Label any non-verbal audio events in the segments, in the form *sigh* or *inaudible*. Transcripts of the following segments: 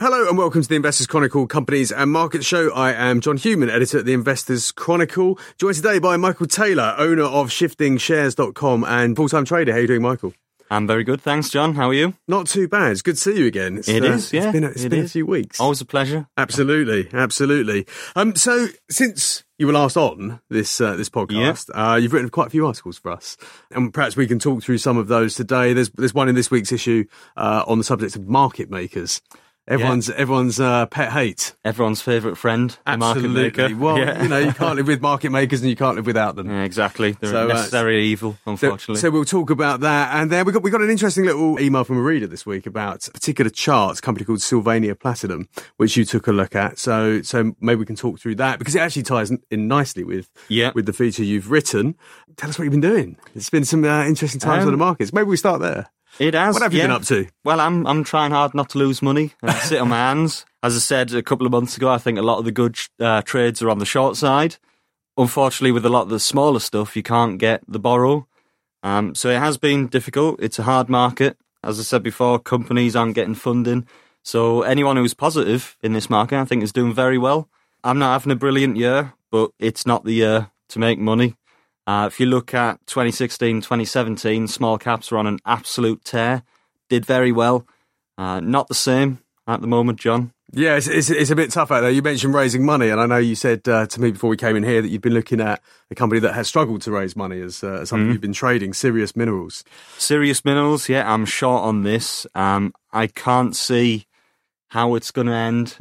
Hello and welcome to the Investors Chronicle Companies and Markets Show. I am John Hughman, editor at the Investors Chronicle, joined today by Michael Taylor, owner of shiftingshares.com and full-time trader. How are you doing, Michael? I'm very good, thanks, John. How are you? Not too bad. It's good to see you again. It's, It is, yeah. It's been, a, it's It been a few weeks. Always a pleasure. Absolutely, absolutely. Um, so since you were last on this uh, this podcast, uh, you've written quite a few articles for us, and perhaps we can talk through some of those today. There's there's one in this week's issue uh, on the subject of market makers. Everyone's everyone's uh, pet hate. Everyone's favourite friend, Absolutely. Well, Yeah. you know, you can't live with *laughs* market makers, and you can't live without them. Yeah, exactly. They're So, uh, necessary evil, So, unfortunately. so we'll talk about that, and then we got we got an interesting little email from a reader this week about a particular chart, a company called Sylvania Platinum, which you took a look at. So so maybe we can talk through that because it actually ties in nicely with Yeah. with the feature you've written. Tell us what you've been doing. It's been some uh, interesting times Um, on the markets. Maybe we start there. It has. What have you yeah. been up to? Well, I'm I'm trying hard not to lose money and *laughs* sit on my hands. As I said a couple of months ago, I think a lot of the good uh, trades are on the short side. Unfortunately, with a lot of the smaller stuff, you can't get the borrow. Um, so it has been difficult. It's a hard market. As I said before, companies aren't getting funding. So anyone who's positive in this market, I think, is doing very well. I'm not having a brilliant year, but it's not the year to make money. Uh, if you look at 2016, 2017, small caps were on an absolute tear, did very well. Uh, not the same at the moment, John. Yeah, it's, it's, it's a bit tough out there. You mentioned raising money, and I know you said uh, to me before we came in here that you'd been looking at a company that has struggled to raise money as, uh, as something Mm-hmm. you've been trading, Sirius Minerals. Sirius Minerals, yeah, I'm short on this. Um, I can't see how it's going to end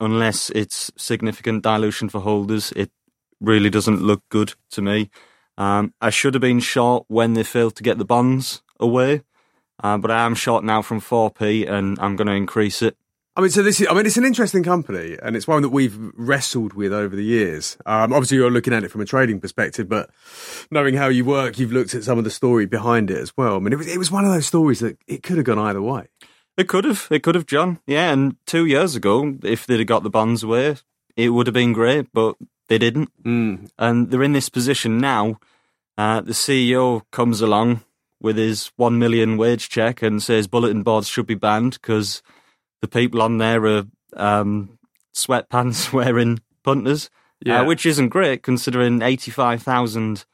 unless it's significant dilution for holders. It really doesn't look good to me. Um, I should have been short when they failed to get the bonds away, uh, but I am short now from 4p and I'm going to increase it. I mean, so this is, I mean, it's an interesting company and it's one that we've wrestled with over the years. Um, obviously, you're looking at it from a trading perspective, but knowing how you work, you've looked at some of the story behind it as well. I mean, it was, it was one of those stories that it could have gone either way. It could have. It could have, John. Yeah, and two years ago, if they'd have got the bonds away, it would have been great, but they didn't. Mm. And they're in this position now. Uh, the CEO comes along with his one million wage check and says bulletin boards should be banned because the people on there are um, sweatpants *laughs* wearing punters, Yeah. uh, which isn't great considering 85,000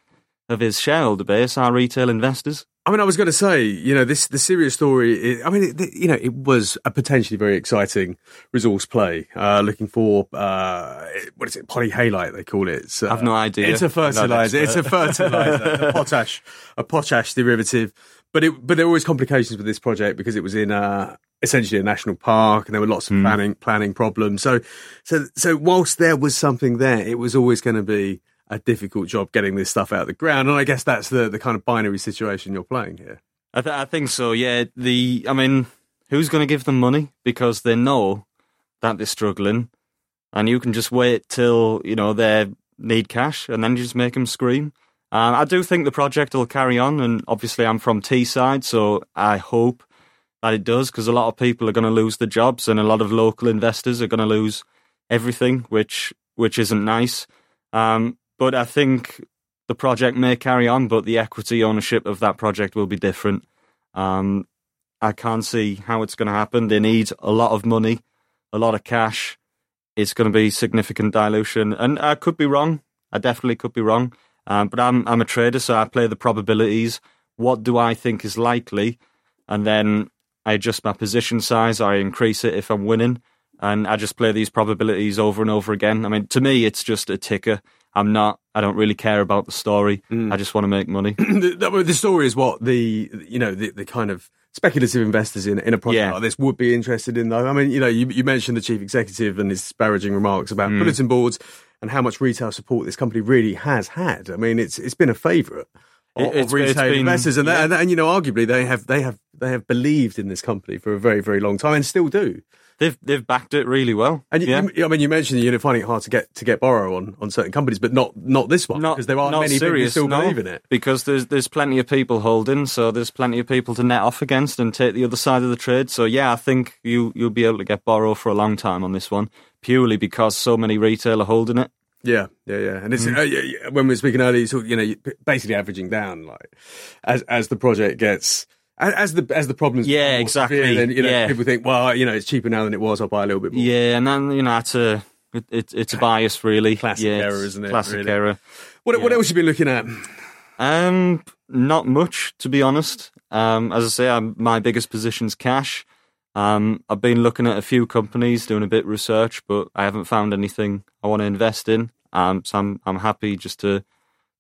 of his shareholder base are retail investors. I mean, I was going to say, you know, this the Sirius story. Is, I mean, it, you know, it was a potentially very exciting resource play. Uh, looking for uh, what is it, polyhalite? They call it. Uh, I've no idea. It's a fertilizer. It's a fertilizer, *laughs* a potash, a potash derivative. But it, but there were always complications with this project because it was in uh, essentially a national park, and there were lots of planning planning problems. So, so so whilst there was something there, it was always going to be a difficult job getting this stuff out of the ground. And I guess that's the the kind of binary situation you're playing here. I, th- I think so. Yeah. The I mean, who's going to give them money because they know that they're struggling, and you can just wait till you know they need cash, and then you just make them scream. I do think the project will carry on, and obviously I'm from Teesside, so I hope that it does because a lot of people are going to lose their jobs, and a lot of local investors are going to lose everything, which which isn't nice. Um, but I think the project may carry on, but the equity ownership of that project will be different. Um, I can't see how it's going to happen. They need a lot of money, a lot of cash. It's going to be significant dilution, and I could be wrong. I definitely could be wrong. Um, but I'm I'm a trader, so I play the probabilities. What do I think is likely, and then I adjust my position size. I increase it if I'm winning, and I just play these probabilities over and over again. I mean, to me, it's just a ticker. I'm not. I don't really care about the story. I just want to make money. *clears throat* the, the, story is what the you know the, the kind of speculative investors in in a project Yeah. like this would be interested in though. I mean, you know, you, you mentioned the chief executive and his disparaging remarks about Mm. bulletin boards and how much retail support this company really has had. I mean, it's it's been a favourite. Of, it's- of retail it's been- investors, and, yeah. and, and you know, arguably they have they have they have believed in this company for a very very long time and still do. They've they've backed it really well. And you, yeah. you- I mean, you mentioned you're finding it hard to get to get borrow on, on certain companies, but not not this one because there aren't many serious, people who still no, believe in it. Because there's there's plenty of people holding, so there's plenty of people to net off against and take the other side of the trade. So yeah, I think you you'll be able to get borrow for a long time on this one, purely because so many retail are holding it. Yeah, yeah, yeah. And it's Mm. uh, yeah, yeah, when we were speaking earlier, you, sort of, you know, basically averaging down, like as as the project gets as the as the problems Yeah, exactly. severe, then you know Yeah. people think well you know it's cheaper now than it was I'll buy a little bit more Yeah, and then you know it's a it, it, it's a bias really. Classic yeah, error, isn't it, Classic really? error. what what Yeah. else you been looking at Um, not much to be honest. Um, as I say, I'm, my biggest position's cash. Um, I've been looking at a few companies, doing a bit of research, but I haven't found anything I want to invest in. Um, so I'm I'm happy just to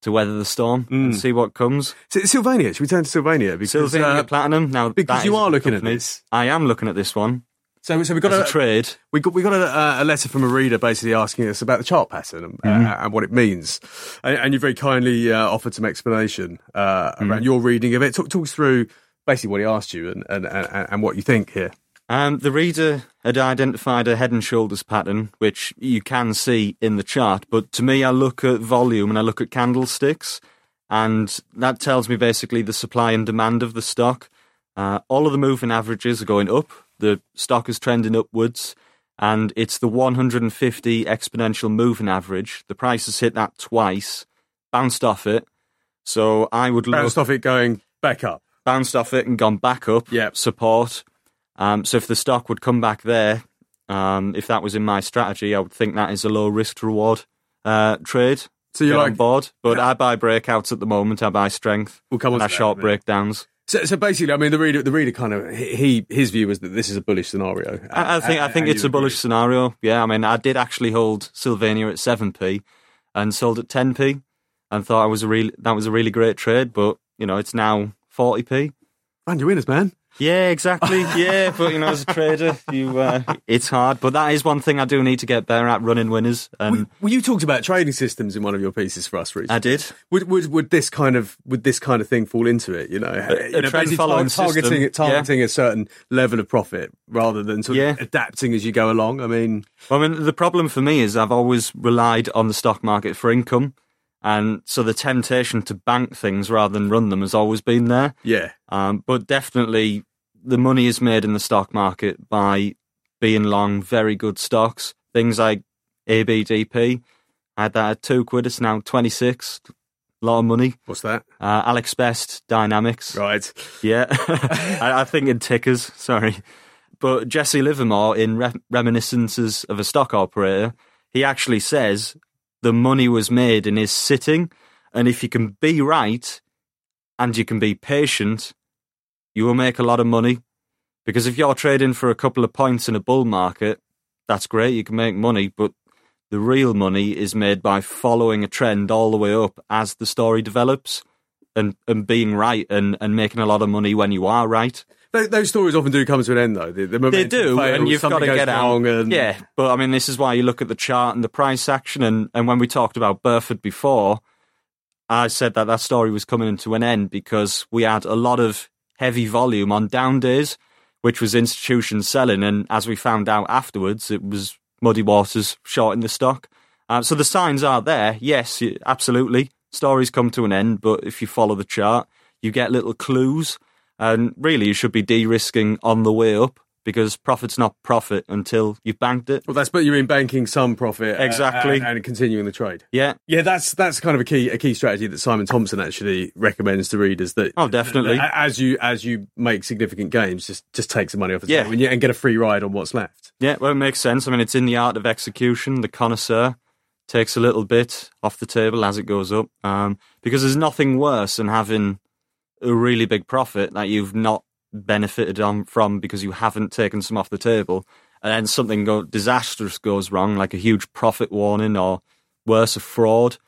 to weather the storm and Mm. see what comes. Sylvania should we turn to Sylvania because Sylvania uh, Platinum. Now because that you is are looking at company. this I am looking at this one so so we got as a, a trade. we got we got a, a letter from a reader basically asking us about the chart pattern and, Mm-hmm. uh, and what it means, and, and you very kindly uh, offered some explanation uh, Mm-hmm. around your reading of it. Talk, talk us through basically what he asked you and, and, and, and what you think here. Um, the reader had identified a head and shoulders pattern, which you can see in the chart. But to me, I look at volume and I look at candlesticks, and that tells me basically the supply and demand of the stock. Uh, all of the moving averages are going up. The stock is trending upwards, and it's the 150 exponential moving average. The price has hit that twice, bounced off it. So I would look Bounced off it going back up. bounced off it and gone back up. Yep. Support. Um, so if the stock would come back there, um, if that was in my strategy, I would think that is a low risk reward uh, trade. So you Get on like board, but I buy breakouts at the moment. I buy strength. we'll come on I short breakdowns. So, so basically, I mean, the reader, the reader kind of he his view was that this is a bullish scenario. I, I think I think it's a bullish scenario. Yeah, I mean, I did actually hold Sylvania at seven p, and sold at ten p, and thought I was a really that was a really great trade. But you know, it's now forty p. And you're winners, man. Yeah, exactly. *laughs* Yeah, but you know, as a trader, you uh, it's hard. But that is one thing I do need to get better at running winners, and Well, you talked about trading systems in one of your pieces for us recently. I did. Would, would would this kind of would this kind of thing fall into it? You know, you know, trend basically following targeting system, targeting a certain level of profit rather than sort Yeah. adapting as you go along. I mean, Well, I mean, the problem for me is I've always relied on the stock market for income, and so the temptation to bank things rather than run them has always been there. yeah, Um, but definitely, the money is made in the stock market by being long very good stocks. Things like ABDP, I had that at two quid. It's now twenty six. A lot of money. what's that? Uh, Alex Best Dynamics. Right. Yeah, *laughs* I, I think in tickers. Sorry, but Jesse Livermore in Re- Reminiscences of a Stock Operator, he actually says the money was made in his sitting, and if you can be right and you can be patient, you will make a lot of money. Because if you're trading for a couple of points in a bull market, that's great. You can make money, but the real money is made by following a trend all the way up as the story develops and, and being right and, and making a lot of money when you are right. Those, those stories often do come to an end, though. The, the They do, fails, and you've got to get out. And, Yeah, but I mean, this is why you look at the chart and the price action. And, and when we talked about Burford before, I said that that story was coming to an end because we had a lot of heavy volume on down days, which was institutions selling. And as we found out afterwards, it was Muddy Waters shorting the stock. Uh, so the signs are there. Yes, absolutely. Stories come to an end, but if you follow the chart, you get little clues. And really, you should be de risking on the way up because profit's not profit until you've banked it. Well, that's but you're in banking some profit, uh, Exactly. and, and continuing the trade. Yeah, Yeah, that's that's kind of a key a key strategy that Simon Thompson actually recommends to readers. That Oh, definitely. that as you as you make significant gains, just just take some money off the Yeah. table and, and get a free ride on what's left. Yeah, well, it makes sense. I mean, it's in the art of execution. The connoisseur takes a little bit off the table as it goes up, um, because there's nothing worse than having a really big profit that you've not benefited on from because you haven't taken some off the table, and then something go, disastrous goes wrong, like a huge profit warning or worse, a fraud.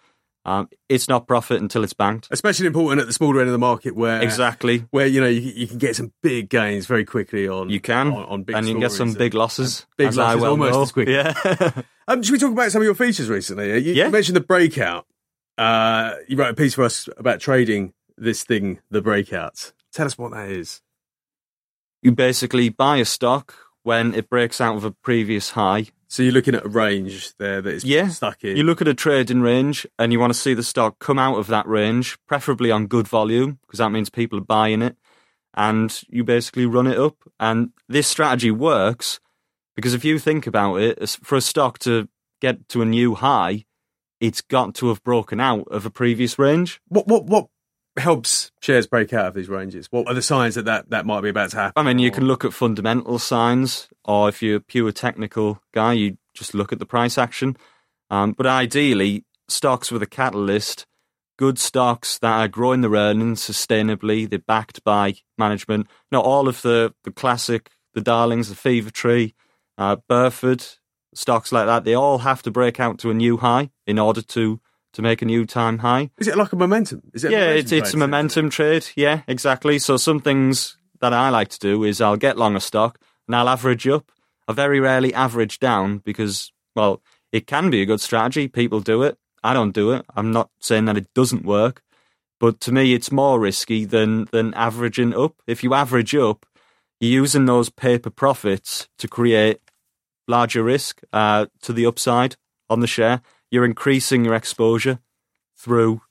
Um, it's not profit until it's banked. Especially important at the smaller end of the market where Exactly. where you know you, you can get some big gains very quickly on You can, on, on big and you can get some big losses. big losses well almost know. as quickly. Yeah. *laughs* Um, should we talk about some of your features recently? Uh, You, Yeah. you mentioned the breakout. Uh, you wrote a piece for us about trading this thing, the breakout. Tell us what that is. You basically buy a stock when it breaks out of a previous high. So you're looking at a range there that is Yeah. stuck in. You look at a trading range and you want to see the stock come out of that range, preferably on good volume, because that means people are buying it. And you basically run it up. And this strategy works because if you think about it, for a stock to get to a new high, it's got to have broken out of a previous range. what what what helps shares break out of these ranges? What are the signs that that, that might be about to happen? I mean, you can look at fundamental signs, or if you're a pure technical guy, you just look at the price action. Um, but ideally, stocks with a catalyst, good stocks that are growing their earnings sustainably, they're backed by management. Not all of the, the classic, the darlings, the Fever Tree, uh, Burford, stocks like that, they all have to break out to a new high in order to to make a new time high. Is it like a momentum? Is it? yeah, it's it's a momentum trade. Yeah, exactly. So some things that I like to do is I'll get long a stock and I'll average up. I very rarely average down because well, it can be a good strategy. People do it. I don't do it. I'm not saying that it doesn't work, but to me, it's more risky than than averaging up. If you average up, you're using those paper profits to create larger risk uh, to the upside on the share. You're increasing your exposure through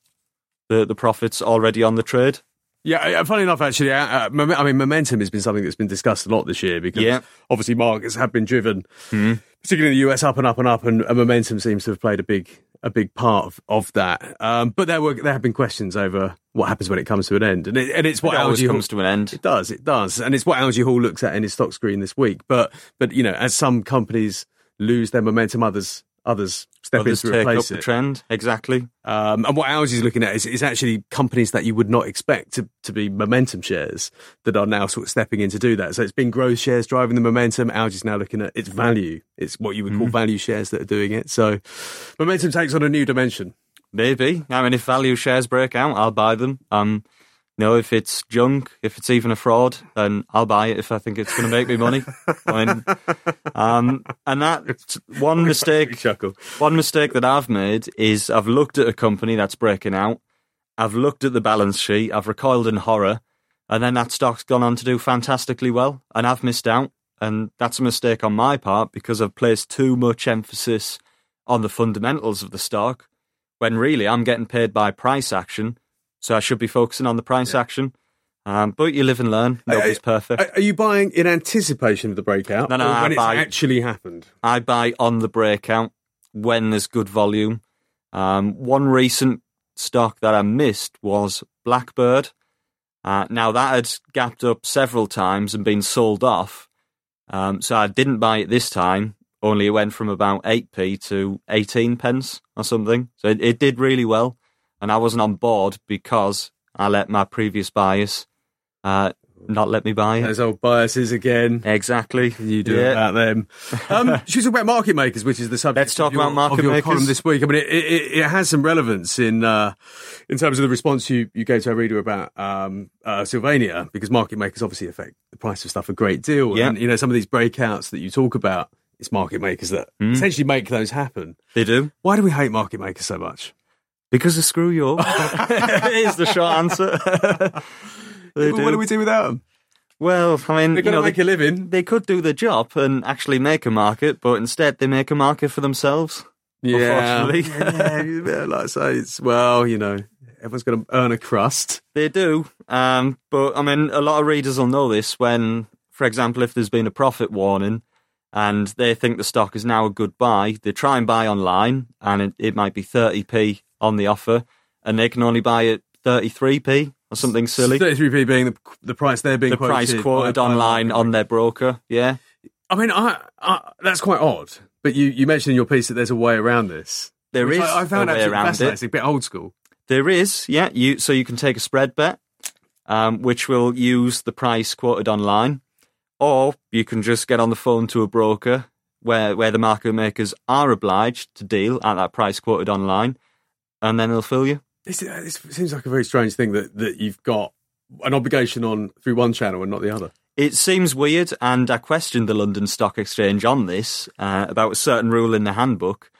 the the profits already on the trade. Yeah, funny enough, actually, mom- I mean, momentum has been something that's been discussed a lot this year because Yeah. obviously markets have been driven, Mhm. particularly in the US, up and up and up, and, and momentum seems to have played a big a big part of, of that. Um, but there were there have been questions over what happens when it comes to an end, and it, and it's what It always Algy Hall- comes to an end. It does, it does, and it's what Algy Hall looks at in his stock screen this week. But but you know, as some companies lose their momentum, others others step Others in to replace the trend. Exactly. Um, and what Algy's looking at is, is actually companies that you would not expect to, to be momentum shares that are now sort of stepping in to do that. So it's been growth shares driving the momentum. Algy's now looking at its value. It's what you would call value shares that are doing it. So momentum takes on a new dimension. Maybe. I mean, if value shares break out, I'll buy them. Um, know, if it's junk, if it's even a fraud, then I'll buy it if I think it's going to make me money. Mean, um, and that *laughs* one mistake, one mistake that I've made is I've looked at a company that's breaking out. I've looked at the balance sheet. I've recoiled in horror, and then that stock's gone on to do fantastically well, and I've missed out. And that's a mistake on my part because I've placed too much emphasis on the fundamentals of the stock when really I'm getting paid by price action. So I should be focusing on the price action. Um, but you live and learn. Nobody's perfect. Are you buying in anticipation of the breakout? No, no, or I when it's buy- actually happened? I buy on the breakout when there's good volume. Um, one recent stock that I missed was Blackbird. Uh, now that had gapped up several times and been sold off, um, so I didn't buy it this time. Only it went from about eight p to eighteen pence or something. So it, it did really well, and I wasn't on board because I let my previous bias uh, not let me buy it. Those old biases again. Exactly. You do Yeah. about them. Um, *laughs* should we talk about market makers, which is the subject Let's talk of your, about market of your makers. column this week. I mean, it, it, it has some relevance in uh, in terms of the response you, you gave to our reader about um, uh, Sylvania, because market makers obviously affect the price of stuff a great deal. Yeah. And, you know, some of these breakouts that you talk about, it's market makers that Hmm. essentially make those happen. They do. Why do we hate market makers so much? Because they screw you up. *laughs* is the short answer. *laughs* They Well, what do we do without them? Well, I mean, They're you going to know, make they, a living. they could do the job and actually make a market, but instead they make a market for themselves. Yeah. Unfortunately. yeah, *laughs* yeah, like I say, it's, well, you know, everyone's going to earn a crust. They do. Um, but I mean, a lot of readers will know this when, for example, if there's been a profit warning and they think the stock is now a good buy, they try and buy online and it, it might be 30p on the offer and they can only buy it 33p or something silly. 33p being the, the price they're being The quoted price quoted by- online on their broker. Yeah. I mean, I, I, that's quite odd. But you, you mentioned in your piece that there's a way around this. There is I, I found a way around fascinating. it. It's a bit old school. There is, yeah. You so you can take a spread bet, um, which will use the price quoted online, or you can just get on the phone to a broker where where the market makers are obliged to deal at that price quoted online, and then they'll fill you. This, this seems like a very strange thing that, that you've got an obligation on through one channel and not the other. It seems weird, and I questioned the London Stock Exchange on this uh, about a certain rule in the handbook,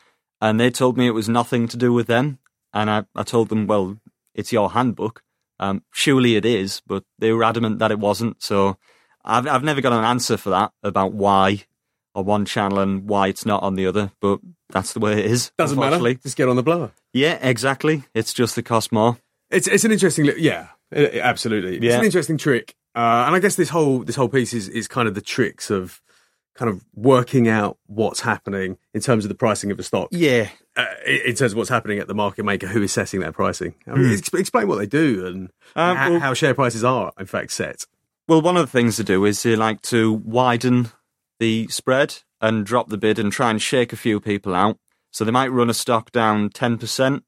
and they told me it was nothing to do with them. And I, I told them, well, it's your handbook. Um, surely it is, but they were adamant that it wasn't. So I've I've never got an answer for that about why on one channel and why it's not on the other. But that's the way it is. Doesn't matter. Just get on the blower. Yeah, exactly. It's just the cost more. It's it's an interesting, yeah, it- it- absolutely. It's Yeah. an interesting trick, uh, and I guess this whole this whole piece is is kind of the tricks of kind of working out what's happening in terms of the pricing of the stock. Yeah, Uh, in terms of what's happening at the market maker who is setting their pricing. I mean, ex- explain what they do and Um, how, well- how share prices are, in fact, set. Well, one of the things to do is they like to widen the spread and drop the bid and try and shake a few people out. So they might run a stock down 10%,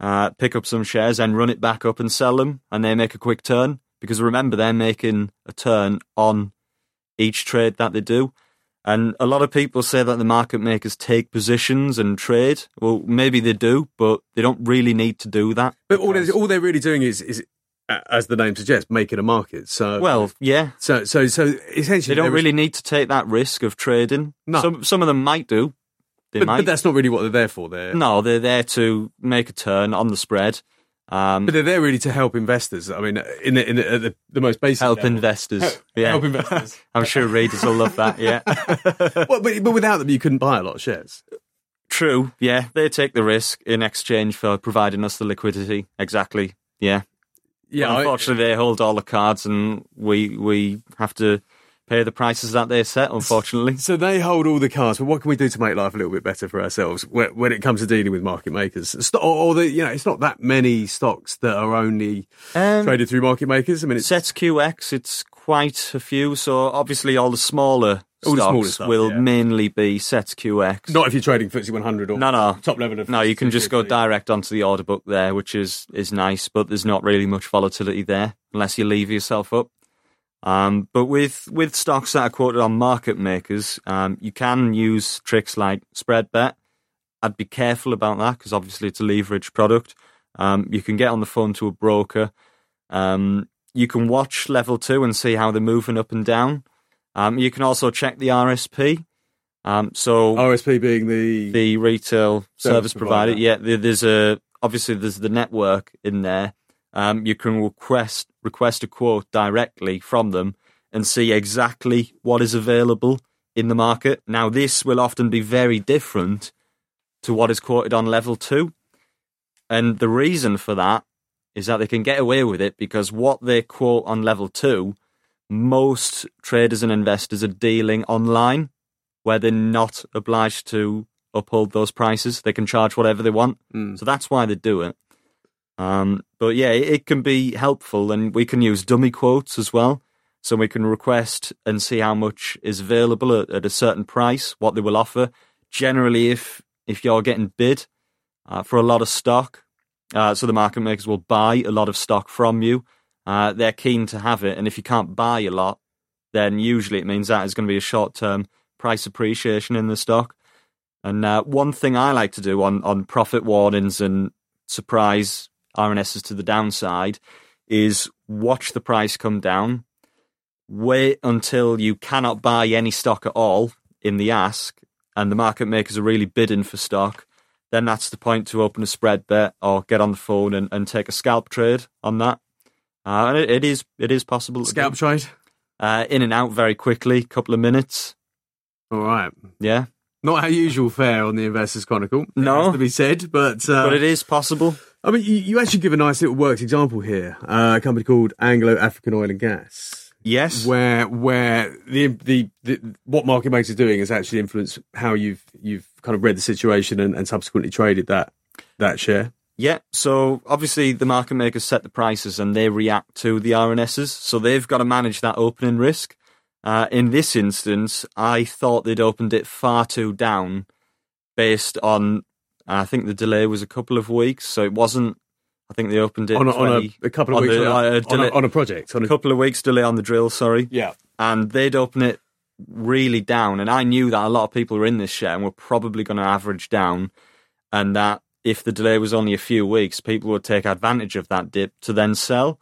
uh, pick up some shares, and run it back up and sell them, and they make a quick turn. Because remember, they're making a turn on each trade that they do. And a lot of people say that the market makers take positions and trade. Well, maybe they do, but they don't really need to do that. But all, they're, all they're really doing is, is, uh, as the name suggests, making a market. So, well, yeah, so, so, so essentially, They don't really need to take that risk of trading. No. Some some of them might do. But, but that's not really what they're there for. They're, no, they're there to make a turn on the spread. Um, But they're there really to help investors. I mean, in the, in the, the, the most basic help level. investors. Yeah, help investors. *laughs* I'm sure readers will love that. Yeah, *laughs* well, but, but without them, you couldn't buy a lot of shares. true. Yeah, they take the risk in exchange for providing us the liquidity. Exactly. Yeah. Yeah, But I- unfortunately, they hold all the cards, and we we have to pay the prices that they set. Unfortunately. so they hold all the cards. But what can we do to make life a little bit better for ourselves when, when it comes to dealing with market makers? Or, or the, you know, it's not that many stocks that are only Um, traded through market makers. I mean, it's Sets QX, it's quite a few. So obviously, all the smaller All the stocks smaller stuff, will yeah. mainly be SETSqx. not if you're trading FTSE 100 or No, no. top level of. No, you can just go direct onto the order book there, which is is nice, but there's not really much volatility there unless you leave yourself up. Um, but with with stocks that are quoted on market makers, um, you can use tricks like spread bet. I'd be careful about that because obviously it's a leverage product. Um, you can get on the phone to a broker. Um, you can watch level two and see how they're moving up and down. Um, you can also check the RSP. Um, so RSP being the. the retail Service service, provider. provider. Yeah, there's a obviously there's the network in there. Um, you can request request a quote directly from them and see exactly what is available in the market. Now, this will often be very different to what is quoted on level two, and the reason for that is that they can get away with it because what they quote on level two, most traders and investors are dealing online where they're not obliged to uphold those prices. They can charge whatever they want. Mm. So that's why they do it. Um, but yeah, it, can be helpful, and we can use dummy quotes as well. So we can request and see how much is available at, at a certain price, what they will offer. Generally, if if you're getting bid uh, for a lot of stock, uh, so the market makers will buy a lot of stock from you. Uh, they're keen to have it, and if you can't buy a lot, then usually it means that is going to be a short term price appreciation in the stock. And uh, one thing I like to do on, on profit warnings and surprise RNSs to the downside is watch the price come down, wait until you cannot buy any stock at all in the ask, and the market makers are really bidding for stock. Then that's the point to open a spread bet or get on the phone and, and take a scalp trade on that. Uh, and it, it is it is possible. Scalp trade. uh, in and out very quickly, couple of minutes. All right. Yeah, Not our usual fare on the Investors Chronicle. No. to be said, but uh, but it is possible. I mean, you, you actually give a nice little worked example here. Uh, a company called Anglo African Oil and Gas, Yes. where where the, the the what market makers are doing has actually influenced how you've you've kind of read the situation and, and subsequently traded that that share. Yeah, so obviously the market makers set the prices and they react to the RNSs, so they've got to manage that opening risk. Uh, in this instance, I thought they'd opened it far too down based on, I think the delay was a couple of weeks, so it wasn't, I think they opened it on a, on a, a couple of on weeks the- on, a, a, delay- on a project. On a, couple of weeks delay on the drill, sorry. yeah, and they'd open it really down. And I knew that a lot of people were in this share and were probably going to average down, and that if the delay was only a few weeks, people would take advantage of that dip to then sell.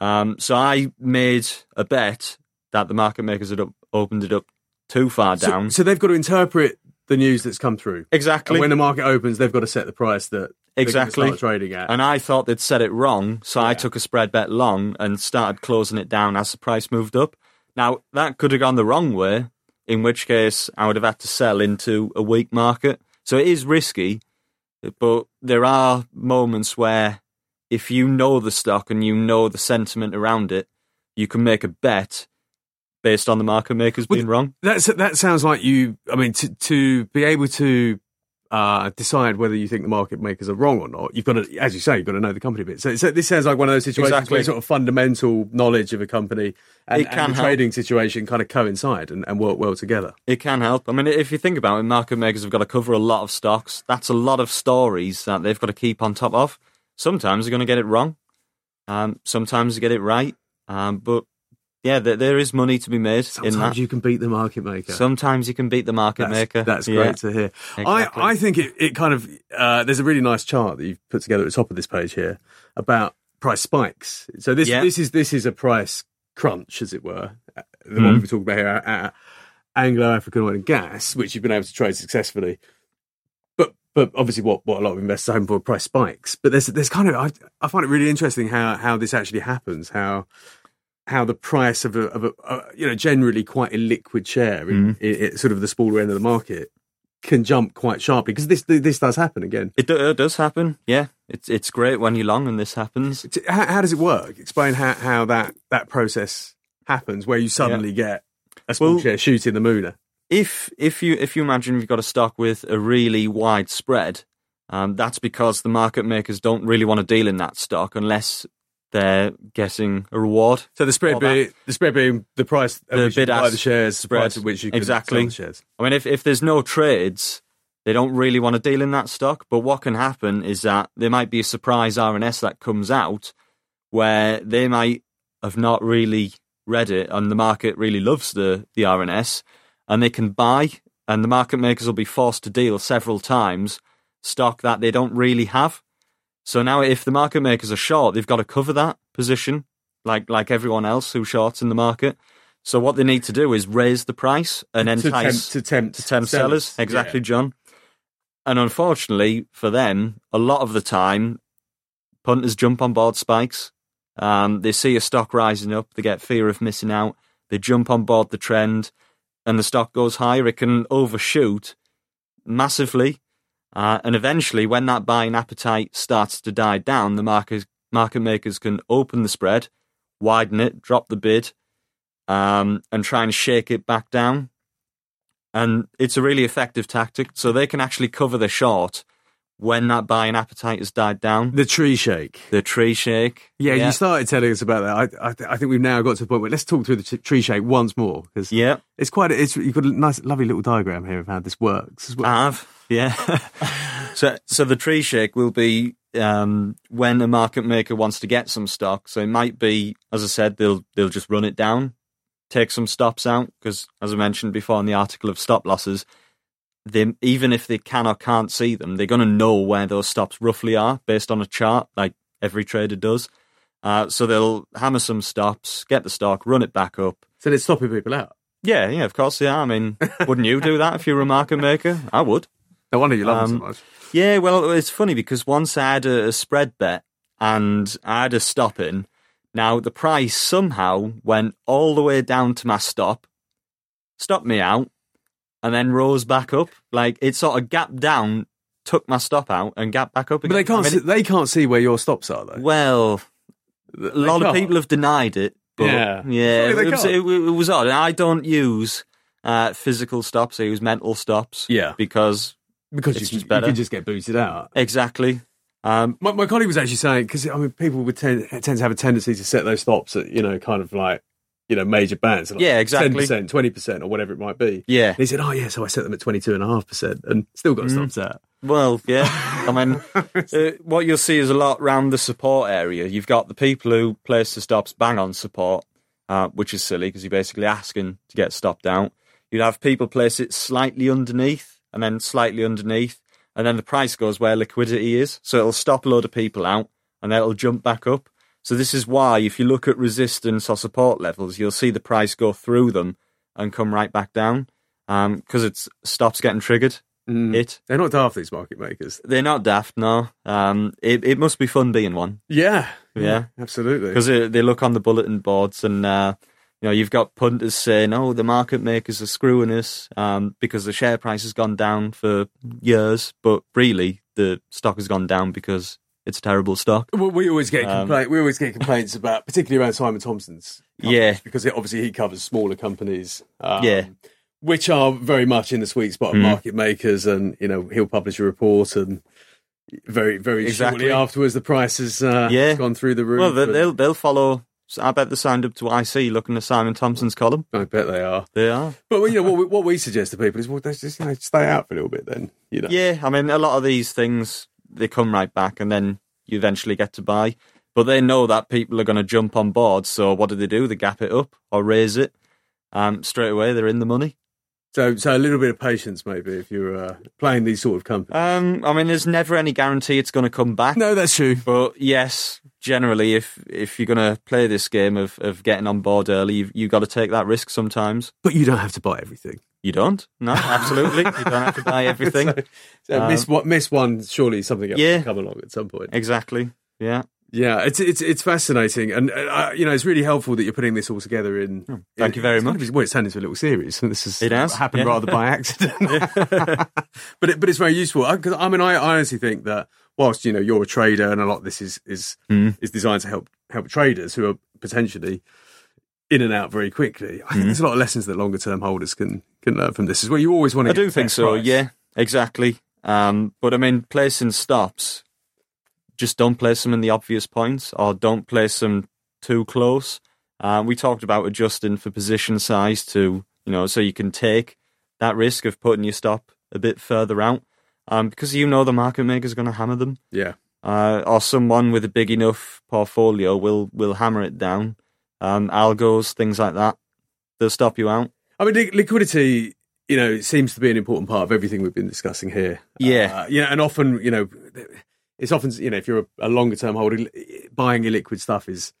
Um, so I made a bet that the market makers had up, opened it up too far so, down. so they've got to interpret the news that's come through. exactly. And when the market opens, they've got to set the price that Exactly. start trading at. And I thought they'd set it wrong, so I took a spread bet long and started closing it down as the price moved up. Now, that could have gone the wrong way, in which case I would have had to sell into a weak market. So it is risky, but there are moments where if you know the stock and you know the sentiment around it, you can make a bet based on the market makers being wrong. That's that sounds like you. I mean, to to be able to uh, decide whether you think the market makers are wrong or not, you've got to, as you say, you've got to know the company a bit. So, so this sounds like one of those situations Exactly. where sort of fundamental knowledge of a company and, and the help. trading situation kind of coincide and, and work well together. It can help. I mean, if you think about it, market makers have got to cover a lot of stocks. That's a lot of stories that they've got to keep on top of. Sometimes they're going to get it wrong. Um, sometimes they get it right. Um, but yeah, there, there is money to be made in Sometimes that. you can beat the market maker. Sometimes you can beat the market that's, maker. That's Yeah. great to hear. Exactly. I, I think it, it kind of uh, there's a really nice chart that you've put together at the top of this page here about price spikes. So this Yeah. this is this is a price crunch, as it were, uh, the Mm. one we were talking about here, uh, Anglo African oil and gas, which you've been able to trade successfully. But but obviously, what, what a lot of investors are hoping for price spikes. But there's there's kind of I, I find it really interesting how how this actually happens. How how the price of a, of a uh, you know generally quite illiquid share in, Mm-hmm. in, in sort of the smaller end of the market can jump quite sharply because this this does happen again. It, do- it does happen. Yeah, it's it's great when you're long and this happens. How, how does it work? Explain how, how that that process happens, where you suddenly get a small Well- share shooting the mooner. if if you if you imagine you've got a stock with a really wide spread, um, that's because the market makers don't really want to deal in that stock unless they're getting a reward. So the spread being the spread being the price The which you can buy bid-ask of the shares, the price spread. at which you can Exactly. sell the shares. I mean, if if there's no trades, they don't really want to deal in that stock. But what can happen is that there might be a surprise RNS that comes out where they might have not really read it, and the market really loves the the RNS, and they can buy, and the market makers will be forced to deal several times stock that they don't really have. So now, if the market makers are short, they've got to cover that position, like like everyone else who shorts in the market. So what they need to do is raise the price and To tempt, entice to tempt, to tempt sellers. Exactly, Yeah. John. And unfortunately for them, a lot of the time, punters jump on board spikes. Um, they see a stock rising up, they get fear of missing out, they jump on board the trend, and the stock goes higher. It can overshoot massively. Uh, and eventually, when that buying appetite starts to die down, the market, market makers can open the spread, widen it, drop the bid, um, and try and shake it back down and it's a really effective tactic. So they can actually cover the short when that buying appetite has died down. The tree shake. The tree shake. Yeah, you started telling us about that. I, I, th- I think we've now got to the point where let's talk through the t- tree shake once more because Yeah, it's quite. A, it's you've got a nice, lovely little diagram here of how this works as well. I have. Yeah. *laughs* so, so the tree shake will be um, when a market maker wants to get some stock. So it might be, as I said, they'll they'll just run it down, take some stops out because, as I mentioned before in the article of stop losses, they even if they can or can't see them, they're going to know where those stops roughly are based on a chart, like every trader does. Uh, so they'll hammer some stops, get the stock, run it back up. so they're stopping people out. Yeah, yeah, of course they are. I mean, *laughs* wouldn't you do that if you were a market maker? I would. No wonder you love them so Um, much. Yeah, well, it's funny because once I had a, a spread bet and I had a stop in. Now the price somehow went all the way down to my stop, stopped me out, and then rose back up. Like it sort of gapped down, took my stop out, and gapped back up But they can't. I mean, see, they can't see where your stops are though. well, They a lot of can't. people have denied it. But Yeah. yeah, Surely it, was, it, it was odd. And I don't use uh, physical stops; I use mental stops. Yeah. because because It's you, just better. you can just get booted out. exactly. Um, My, my colleague was actually saying because I mean people would tend, tend to have a tendency to set those stops at you know kind of like you know major bands. Like Yeah, exactly. 10%, twenty percent, or whatever it might be. yeah, And he said, "Oh yeah, so I set them at twenty two and a half percent, and still got Mm. stops out." Well, yeah. I mean, *laughs* uh, what you'll see is a lot around the support area. You've got the people who place the stops bang on support, uh, which is silly because you're basically asking to get stopped out. You'd have people place it slightly underneath and then slightly underneath, and then the price goes where liquidity is. So it'll stop a load of people out and then it'll jump back up. So this is why if you look at resistance or support levels, you'll see the price go through them and come right back down because it stops getting triggered. Mm. It They're not daft these market makers. they're not daft, no. Um, it it must be fun being one Yeah, Yeah. absolutely. because they, they look on the bulletin boards and uh, you know you've got punters saying, "Oh, the market makers are screwing us um, because the share price has gone down for years," but really the stock has gone down because it's a terrible stock. Well, we always get Um, complaint. we always get complaints about, particularly around Simon Thompson's. Yeah. because it, obviously he covers smaller companies. Um, Yeah. which are very much in the sweet spot of Mm. market makers, and you know he'll publish a report, and very very Exactly. shortly afterwards the price has uh, Yeah. has gone through the roof. Well, they- and they'll they'll follow. I bet they're signed up to IC looking at Simon Thompson's column. I bet they are. They are. But you know what we, what we suggest to people is, well, just you know, stay out for a little bit. Then you know, Yeah, I mean, a lot of these things they come right back, and then you eventually get to buy. But they know that people are going to jump on board. So what do they do? They gap it up or raise it. Um, straight away, they're in the money. So so a little bit of patience maybe if you're uh, playing these sort of companies. Um, I mean, there's never any guarantee it's going to come back. no, that's true. But yes, generally, if if you're going to play this game of, of getting on board early, you've you got to take that risk sometimes. But you don't have to buy everything. You don't? No, absolutely. you don't have to buy *laughs* everything. So, so Um, miss what miss one. Surely something else yeah. will come along at some point. Exactly. Yeah. Yeah, it's it's it's fascinating, and uh, you know it's really helpful that you're putting this all together in. Oh, thank in- you very much. kind of- well, it's turned into a little series, and *laughs* this has It has, happened yeah. rather by accident. *laughs* *laughs* but it, but it's very useful because I mean I, I honestly think that whilst you know you're a trader and a lot of this is is Mm. is designed to help help traders who are potentially in and out very quickly. I think Mm. there's a lot of lessons that longer term holders can can learn from this Is well. You always want to. I do think so. Yeah, exactly. Um, but I mean, placing stops, just don't place them in the obvious points, or don't place them too close. Uh, we talked about adjusting for position size to, you know, so you can take that risk of putting your stop a bit further out, um, because you know the market maker is going to hammer them, Yeah. uh, or someone with a big enough portfolio will will hammer it down. Um, algos, things like that, they'll stop you out. I mean, li- liquidity, you know, it seems to be an important part of everything we've been discussing here. Yeah. Uh, know, and often, you know, it's often, you know, if you're a, a longer term holder, buying illiquid stuff is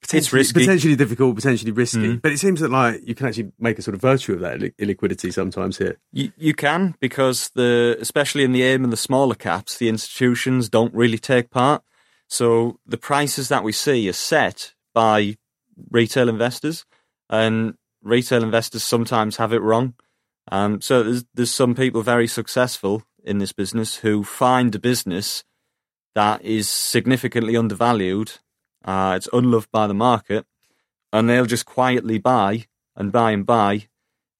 potentially, risky. potentially difficult, potentially risky. Mm. But it seems that like you can actually make a sort of virtue of that illiquidity sometimes here. You, you can because the especially in the AIM and the smaller caps, the institutions don't really take part. So the prices that we see are set by retail investors, and retail investors sometimes have it wrong. Um, so there's, there's some people very successful in this business who find a business that is significantly undervalued, uh, it's unloved by the market, and they'll just quietly buy and buy and buy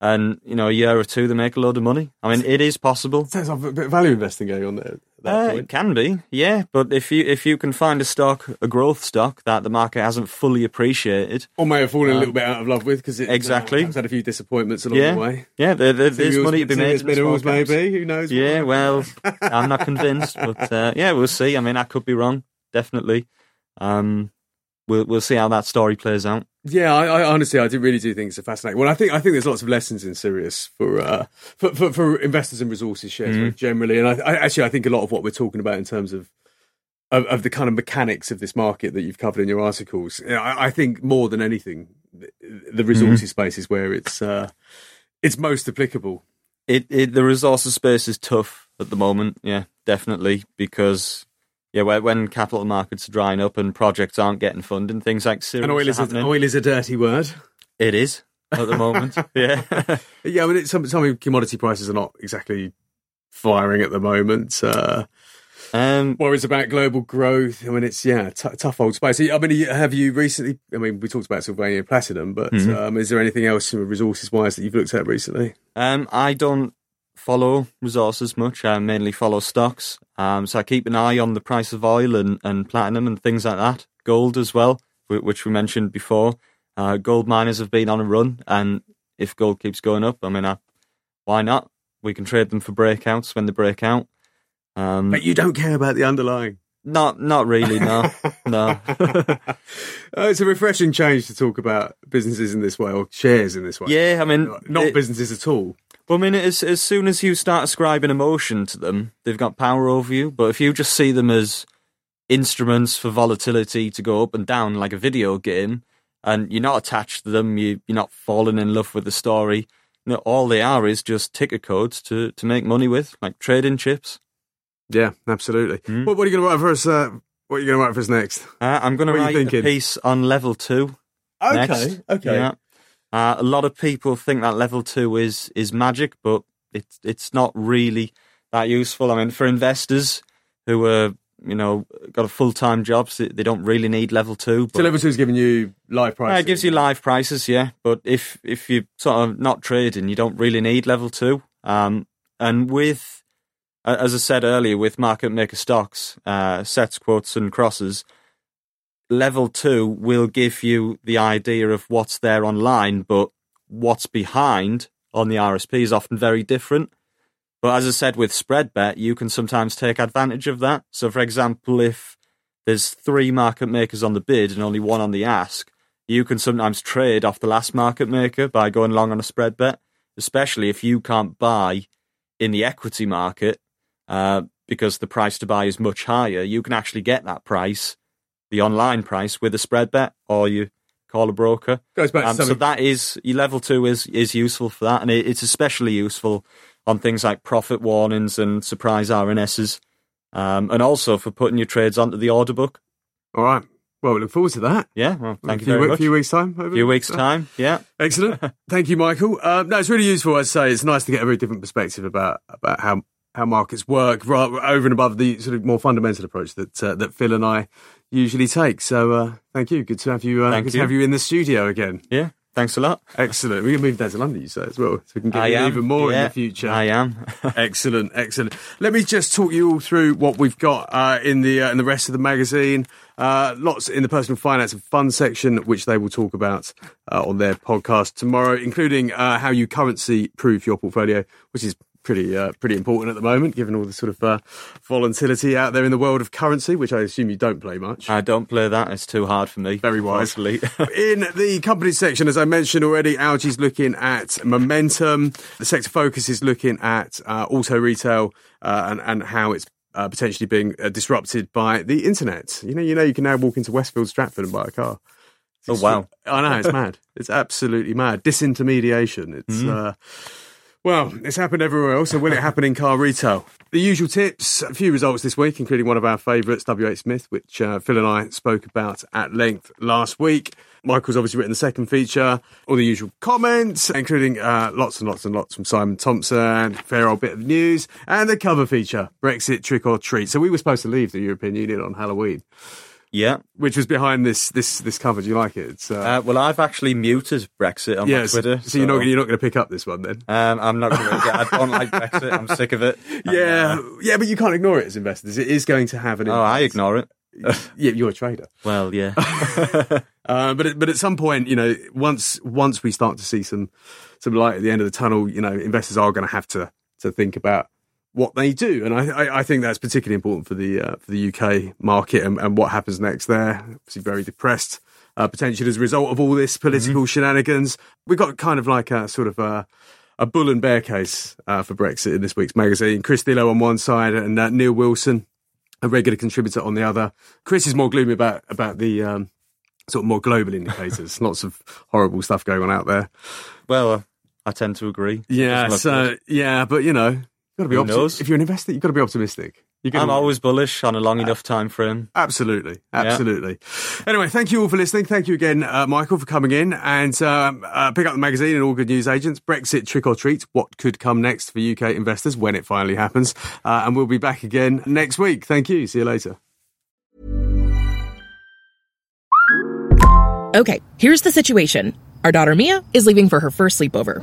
and you know a year or two they make a load of money. I mean, it is possible. Like a bit of value investing going on there. Uh, it can be, yeah. But if you if you can find a stock, a growth stock that the market hasn't fully appreciated, Or may have fallen a Um, little bit out of love with because exactly. uh, has had a few disappointments along yeah, the way. yeah, there, there, there's money to be made. in the small minerals, maybe. Who knows? Yeah, well, I'm not *laughs* convinced, but uh, yeah, we'll see. I mean, I could be wrong, definitely. Um, we'll we'll see how that story plays out. Yeah, I, I honestly, I do really do think it's a fascinating. Well, I think I think there's lots of lessons in Sirius for uh, for, for for investors and resources shares Mm. generally, and I, I actually I think a lot of what we're talking about in terms of. Of, of the kind of mechanics of this market that you've covered in your articles, you know, I, I think more than anything, the, the resources space is where it's uh, it's most applicable. It, it the resources space is tough at the moment. Yeah, definitely because yeah, when, when capital markets are drying up and projects aren't getting funded, things like Sirius And oil is a, oil is a dirty word. It is at the moment. *laughs* yeah. Yeah, I mean, it's, some some commodity prices are not exactly firing at the moment. Uh, um, worries about global growth. I mean, it's yeah, t- tough old space. I mean, have you recently? I mean, we talked about Sylvania Platinum, but Mhm. um, is there anything else resources wise that you've looked at recently? um, I don't follow resources much. I mainly follow stocks. Um, so I keep an eye on the price of oil and, and platinum and things like that. Gold as well, which we mentioned before. Uh, gold miners have been on a run, and if gold keeps going up, I mean, I, why not? We can trade them for breakouts when they break out. Um, But you don't care about the underlying. not, not really. No, *laughs* no. Uh, it's a refreshing change to talk about businesses in this way or shares in this way. yeah, I mean, not, not it- businesses at all. Well, I mean, as as soon as you start ascribing emotion to them, they've got power over you. But if you just see them as instruments for volatility to go up and down like a video game, and you're not attached to them, you you're not falling in love with the story. You know, all they are is just ticker codes to to make money with, like trading chips. Yeah, absolutely. Hmm. What, what are you going to write for us? Uh, what are you going to write for us next? Uh, I'm going to What are you write a thinking? piece on level two. next. Yeah. Uh, a lot of people think that level two is is magic, but it's it's not really that useful. I mean, for investors who are you know got a full time job, so they don't really need level two. So level two is giving you live prices. Yeah, it gives you live prices, yeah. But if if you're sort of not trading, you don't really need level two. Um, and with, as I said earlier, with market maker stocks, uh, sets, quotes, and crosses, level two will give you the idea of what's there online, but what's behind on the RSP is often very different. But as I said, with spread bet, you can sometimes take advantage of that. So, for example, if there's three market makers on the bid and only one on the ask, you can sometimes trade off the last market maker by going long on a spread bet, especially if you can't buy in the equity market uh, because the price to buy is much higher. You can actually get that price, the online price, with a spread bet, or you call a broker. Goes back to Um, so that is your level two is is useful for that, and it, it's especially useful on things like profit warnings and surprise RNSs, um, and also for putting your trades onto the order book. All right. Well, we look forward to that. Yeah, well, thank a you few, very much. few weeks time. A few weeks time. Yeah, *laughs* Excellent. Thank you, Michael. Uh, no, it's really useful. I'd say it's nice to get a very different perspective about about how how markets work, right, over and above the sort of more fundamental approach that uh, that Phil and I usually take. So, uh, thank you. Good to have you. Uh, good to have you in the studio again. yeah. Thanks a lot. Excellent. We can move down to London, you say as well, so we can get even more in the future. I am. *laughs* excellent, excellent. Let me just talk you all through what we've got uh, in the uh, in the rest of the magazine. Uh, lots in the personal finance and fund section, which they will talk about uh, on their podcast tomorrow, including uh, how you currency proof your portfolio, which is pretty uh, pretty important at the moment, given all the sort of uh, volatility out there in the world of currency, which I assume you don't play much. I don't play that. It's too hard for me. Very wise. Personally. *laughs* In the companies section, as I mentioned already, Algy's looking at momentum. The sector focus is looking at uh, auto retail uh, and, and how it's uh, potentially being uh, disrupted by the internet. You know, you know, you can now walk into Westfield Stratford and buy a car. oh wow. I know it's mad. *laughs* It's absolutely mad. Disintermediation. It's uh, well, it's happened everywhere else. So will it happen in car retail? The usual tips. A few results this week, including one of our favourites, W.H. Smith, which uh, Phil and I spoke about at length last week. Michael's obviously written the second feature. All the usual comments, including uh, lots and lots and lots from Simon Thompson, fair old bit of news, and the cover feature, Brexit trick or treat. So we were supposed to leave the European Union on Halloween, Yeah. which was behind this this this cover. Do you like it? It's, uh, Uh, well, I've actually muted Brexit on my Twitter. So, you're not you're not going to pick up this one then? Um, I'm not going to. I don't like Brexit. I'm sick of it. Yeah, yeah, but you can't ignore it as investors. It is going to have an. Oh, I ignore it. *laughs* Yeah, you're a trader. Well, yeah. *laughs* Uh, but but at some point, you know, once once we start to see some some light at the end of the tunnel, you know, investors are going to have to to think about what they do, and I I, think that's particularly important for the uh, for the UK market and, and what happens next there. Obviously, very depressed. Uh, potentially as a result of all this political shenanigans, We've got kind of like a sort of a, a bull and bear case uh, for Brexit in this week's magazine. Chris Dillow on one side and uh, Neil Wilson, a regular contributor on the other. Chris is more gloomy about about the um, sort of more global indicators. *laughs* Lots of horrible stuff going on out there. well, uh, I tend to agree. Yeah, so yeah, but you know, you got to be Who optimistic. knows? If you're an investor, you've got to be optimistic. You're good. gonna, I'm always bullish on a long enough time frame. Absolutely, absolutely. Anyway, thank you all for listening. Thank you again, uh, Michael, for coming in and um, uh, pick up the magazine and all good news agents. Brexit trick or treat. What could come next for UK investors when it finally happens? Uh, and we'll be back again next week. Thank you. See you later. Okay, here's the situation. Our daughter Mia is leaving for her first sleepover.